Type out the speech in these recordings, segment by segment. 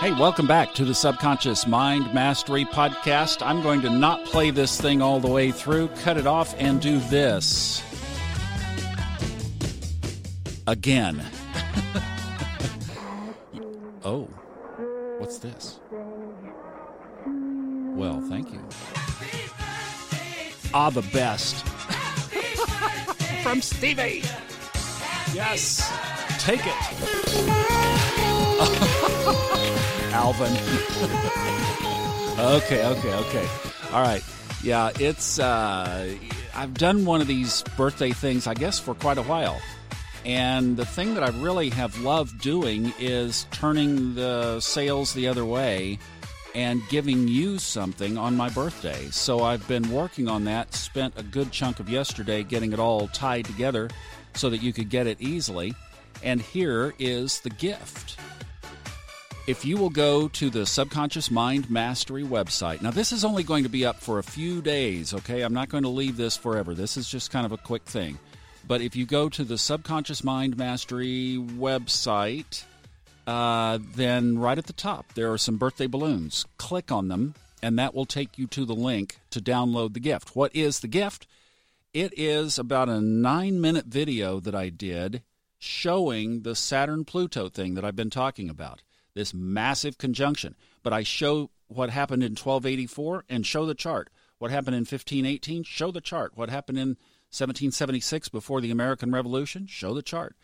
Hey, welcome back to the Subconscious Mind Mastery Podcast. I'm going to not play this thing all the way through, cut it off, and do this. Again. oh, what's this? Well, thank you. Ah, the best. From Stevie. Yes, take it. Okay, okay, okay. All right. Yeah, it's uh I've done one of these birthday things I guess for quite a while. And the thing that I really have loved doing is turning the sales the other way and giving you something on my birthday. So I've been working on that, spent a good chunk of yesterday getting it all tied together so that you could get it easily. And here is the gift if you will go to the Subconscious Mind Mastery website, now this is only going to be up for a few days, okay? I'm not going to leave this forever. This is just kind of a quick thing. But if you go to the Subconscious Mind Mastery website, uh, then right at the top there are some birthday balloons. Click on them, and that will take you to the link to download the gift. What is the gift? It is about a nine minute video that I did showing the Saturn Pluto thing that I've been talking about this massive conjunction. But I show what happened in 1284 and show the chart. What happened in 1518? Show the chart. What happened in 1776 before the American Revolution? Show the chart.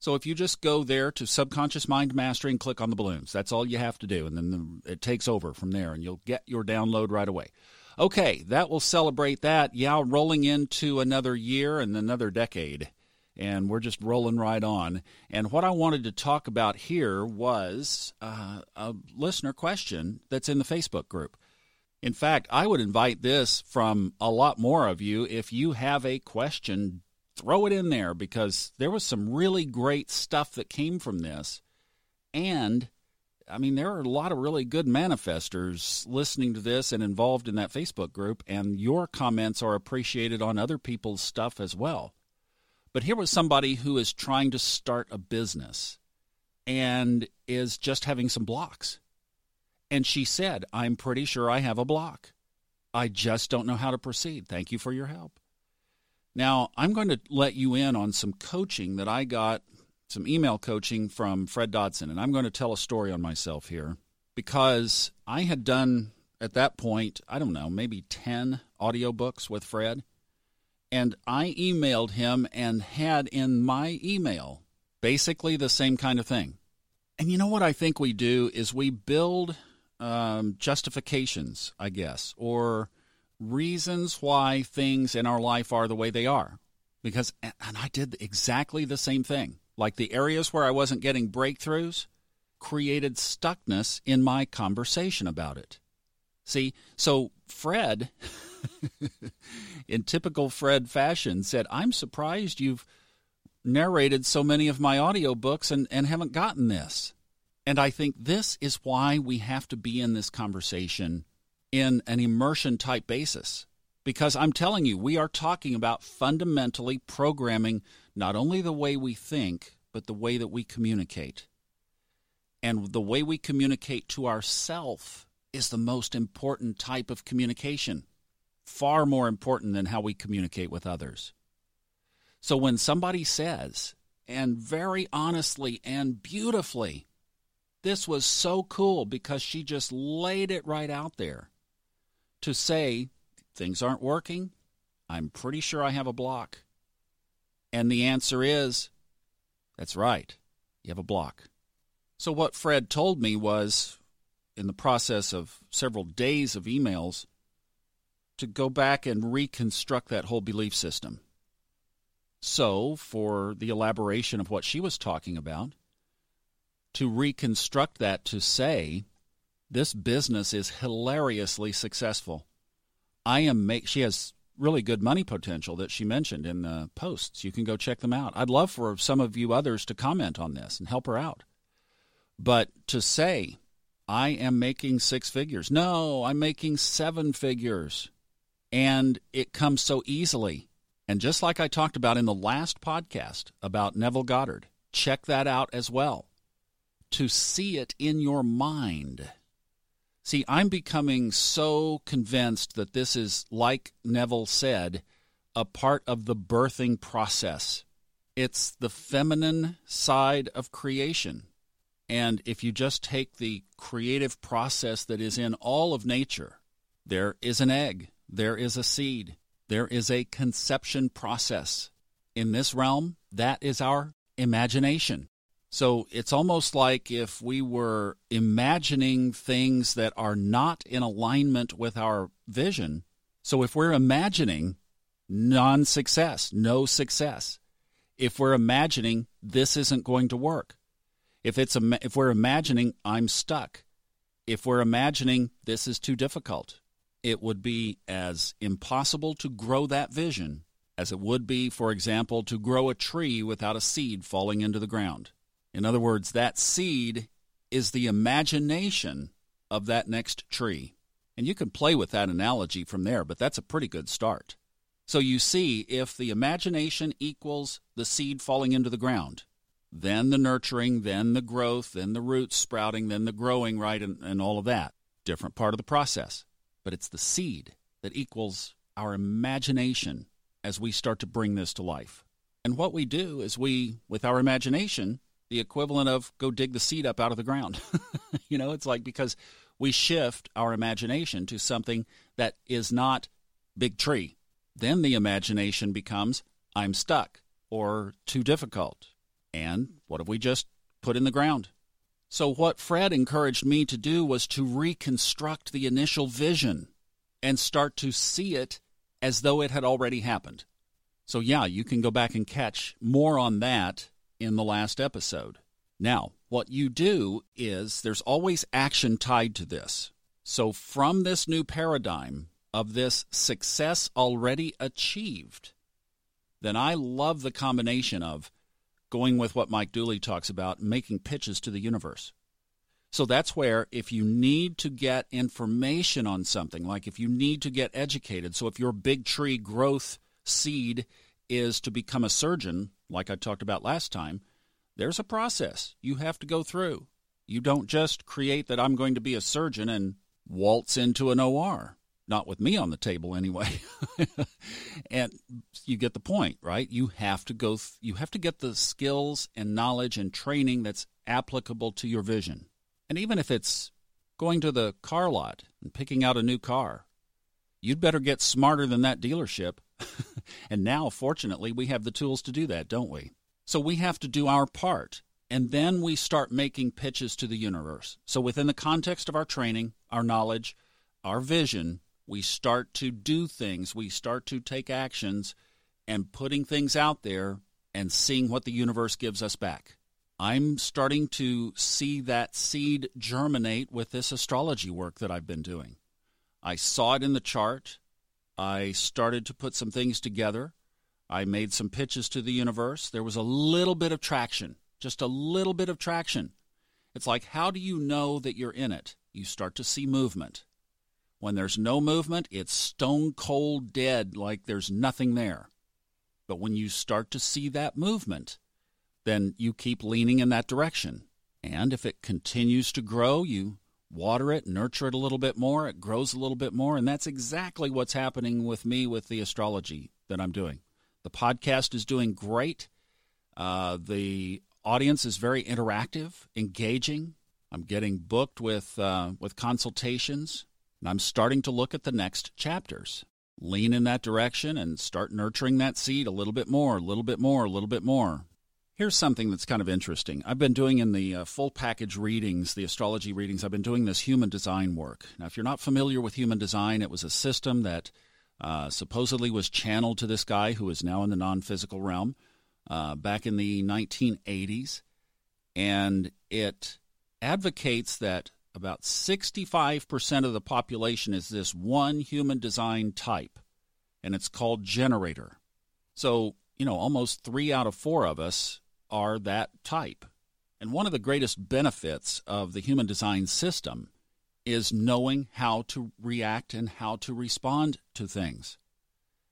So if you just go there to Subconscious Mind Mastery and click on the balloons, that's all you have to do. And then the, it takes over from there and you'll get your download right away. Okay, that will celebrate that. Yeah, rolling into another year and another decade and we're just rolling right on. And what I wanted to talk about here was uh, a listener question that's in the Facebook group. In fact, I would invite this from a lot more of you. If you have a question, throw it in there because there was some really great stuff that came from this. And I mean, there are a lot of really good manifestors listening to this and involved in that Facebook group, and your comments are appreciated on other people's stuff as well. But here was somebody who is trying to start a business and is just having some blocks. And she said, I'm pretty sure I have a block. I just don't know how to proceed. Thank you for your help. Now, I'm going to let you in on some coaching that I got, some email coaching from Fred Dodson. And I'm going to tell a story on myself here because I had done at that point, I don't know, maybe 10 audiobooks with Fred. And I emailed him and had in my email basically the same kind of thing. And you know what I think we do is we build um, justifications, I guess, or reasons why things in our life are the way they are. Because, and I did exactly the same thing. Like the areas where I wasn't getting breakthroughs created stuckness in my conversation about it. See, so Fred in typical Fred fashion, said, I'm surprised you've narrated so many of my audiobooks and, and haven't gotten this. And I think this is why we have to be in this conversation in an immersion type basis. Because I'm telling you, we are talking about fundamentally programming not only the way we think, but the way that we communicate. And the way we communicate to ourself is the most important type of communication far more important than how we communicate with others. So when somebody says, and very honestly and beautifully, this was so cool because she just laid it right out there to say, things aren't working. I'm pretty sure I have a block. And the answer is, that's right, you have a block. So, what Fred told me was, in the process of several days of emails, to go back and reconstruct that whole belief system. So, for the elaboration of what she was talking about, to reconstruct that to say, this business is hilariously successful. I am make she has really good money potential that she mentioned in the posts. You can go check them out. I'd love for some of you others to comment on this and help her out. But to say, I am making six figures. No, I'm making seven figures and it comes so easily. And just like I talked about in the last podcast about Neville Goddard, check that out as well. to see it in your mind. See, I'm becoming so convinced that this is, like Neville said, a part of the birthing process. It's the feminine side of creation. And if you just take the creative process that is in all of nature, there is an egg, there is a seed, there is a conception process. In this realm, that is our imagination. So it's almost like if we were imagining things that are not in alignment with our vision. So if we're imagining non success, no success, if we're imagining this isn't going to work, if, it's if we're imagining I'm stuck, if we're imagining this is too difficult, it would be as impossible to grow that vision as it would be, for example, to grow a tree without a seed falling into the ground. In other words, that seed is the imagination of that next tree. And you can play with that analogy from there, but that's a pretty good start. So you see, if the imagination equals the seed falling into the ground, then the nurturing, then the growth, then the roots sprouting, then the growing, right, and, and all of that. Different part of the process. But it's the seed that equals our imagination as we start to bring this to life. And what we do is we, with our imagination, the equivalent of go dig the seed up out of the ground. you know, it's like because we shift our imagination to something that is not big tree. Then the imagination becomes I'm stuck or too difficult. And what have we just put in the ground? So, what Fred encouraged me to do was to reconstruct the initial vision and start to see it as though it had already happened. So, yeah, you can go back and catch more on that in the last episode. Now, what you do is there's always action tied to this. So, from this new paradigm of this success already achieved, then I love the combination of going with what Mike Dooley talks about, making pitches to the universe. So that's where if you need to get information on something, like if you need to get educated, so if your big tree growth seed is to become a surgeon, like I talked about last time, there's a process you have to go through. You don't just create that I'm going to be a surgeon and waltz into an OR. Not with me on the table anyway. and you get the point, right? You have to go th- you have to get the skills and knowledge and training that's applicable to your vision. And even if it's going to the car lot and picking out a new car, you'd better get smarter than that dealership and now, fortunately, we have the tools to do that, don't we? So we have to do our part. And then we start making pitches to the universe. So, within the context of our training, our knowledge, our vision, we start to do things, we start to take actions and putting things out there and seeing what the universe gives us back. I'm starting to see that seed germinate with this astrology work that I've been doing. I saw it in the chart. I started to put some things together. I made some pitches to the universe. There was a little bit of traction, just a little bit of traction. It's like, how do you know that you're in it? You start to see movement. When there's no movement, it's stone cold dead, like there's nothing there. But when you start to see that movement, then you keep leaning in that direction. And if it continues to grow, you water it, nurture it a little bit more, it grows a little bit more. And that's exactly what's happening with me with the astrology that I'm doing. The podcast is doing great. Uh, the audience is very interactive, engaging. I'm getting booked with uh, with consultations, and I'm starting to look at the next chapters. Lean in that direction and start nurturing that seed a little bit more, a little bit more, a little bit more. Here's something that's kind of interesting. I've been doing in the uh, full package readings, the astrology readings, I've been doing this human design work. Now, if you're not familiar with human design, it was a system that uh, supposedly was channeled to this guy who is now in the non physical realm uh, back in the 1980s. And it advocates that about 65% of the population is this one human design type, and it's called generator. So, you know, almost three out of four of us are that type. And one of the greatest benefits of the human design system is knowing how to react and how to respond to things.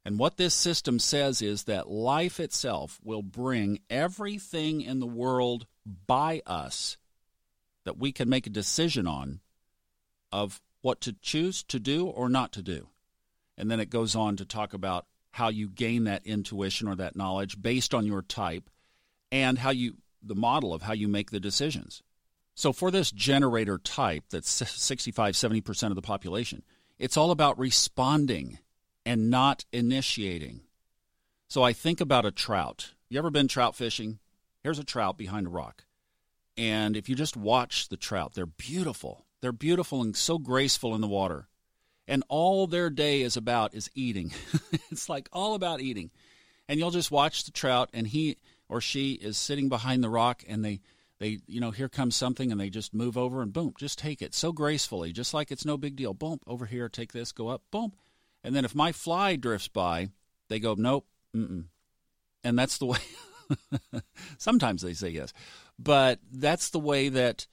And what this system says is that life itself will bring everything in the world by us that we can make a decision on of what to choose to do or not to do. And then it goes on to talk about how you gain that intuition or that knowledge based on your type and how you the model of how you make the decisions. So for this generator type that's 65 70% of the population, it's all about responding and not initiating. So I think about a trout. You ever been trout fishing? Here's a trout behind a rock. And if you just watch the trout, they're beautiful. They're beautiful and so graceful in the water. And all their day is about is eating. it's like all about eating. And you'll just watch the trout and he or she is sitting behind the rock and they they you know here comes something and they just move over and boom just take it so gracefully just like it's no big deal boom over here take this go up boom and then if my fly drifts by they go nope mm-mm. and that's the way sometimes they say yes but that's the way that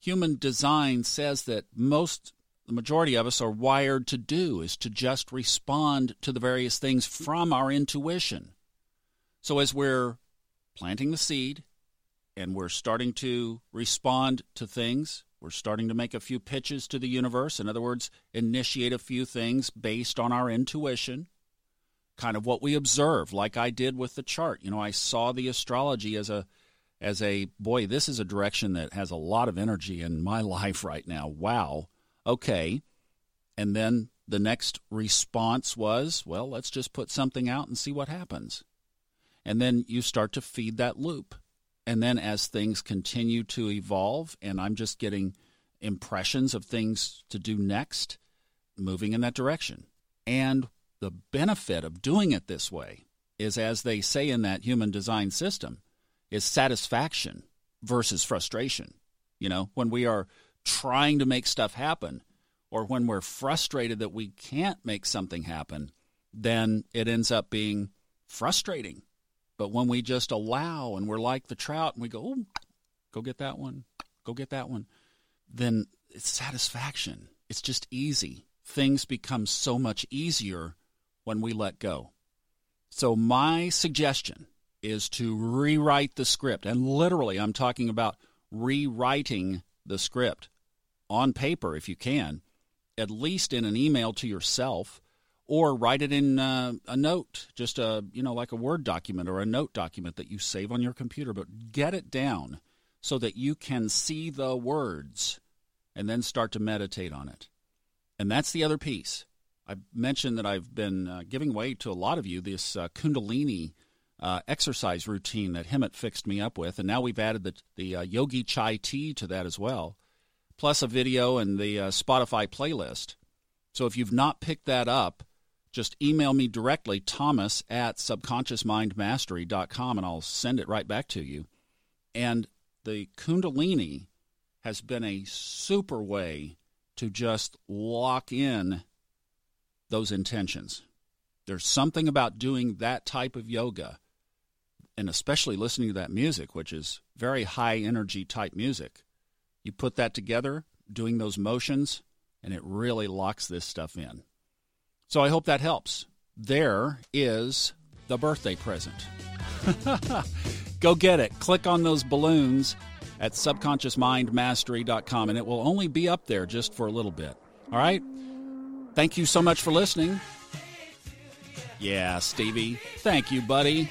human design says that most the majority of us are wired to do is to just respond to the various things from our intuition so as we're planting the seed and we're starting to respond to things. We're starting to make a few pitches to the universe. In other words, initiate a few things based on our intuition, kind of what we observe, like I did with the chart. You know, I saw the astrology as a as a boy, this is a direction that has a lot of energy in my life right now. Wow. Okay. And then the next response was, well, let's just put something out and see what happens. And then you start to feed that loop. And then as things continue to evolve, and I'm just getting impressions of things to do next, moving in that direction. And the benefit of doing it this way is, as they say in that human design system, is satisfaction versus frustration. You know, when we are trying to make stuff happen, or when we're frustrated that we can't make something happen, then it ends up being frustrating but when we just allow and we're like the trout and we go, go get that one, go get that one, then it's satisfaction. It's just easy. Things become so much easier when we let go. So, my suggestion is to rewrite the script. And literally, I'm talking about rewriting the script on paper if you can, at least in an email to yourself or write it in uh, a note, just a you know like a Word document or a note document that you save on your computer. But get it down so that you can see the words and then start to meditate on it. And that's the other piece. I mentioned that I've been uh, giving away to a lot of you this uh, Kundalini uh, exercise routine that Hemet fixed me up with, and now we've added the the uh, Yogi Chai tea to that as well, plus a video and the uh, Spotify playlist. So if you've not picked that up, just email me directly, thomas at subconsciousmindmastery.com, and I'll send it right back to you. And the Kundalini has been a super way to just lock in those intentions. There's something about doing that type of yoga, and especially listening to that music, which is very high energy type music. You put that together, doing those motions, and it really locks this stuff in. So I hope that helps. There is the birthday present. Go get it. Click on those balloons at subconsciousmindmastery.com and it will only be up there just for a little bit. All right? Thank you so much for listening. Yeah, Stevie. Thank you, buddy.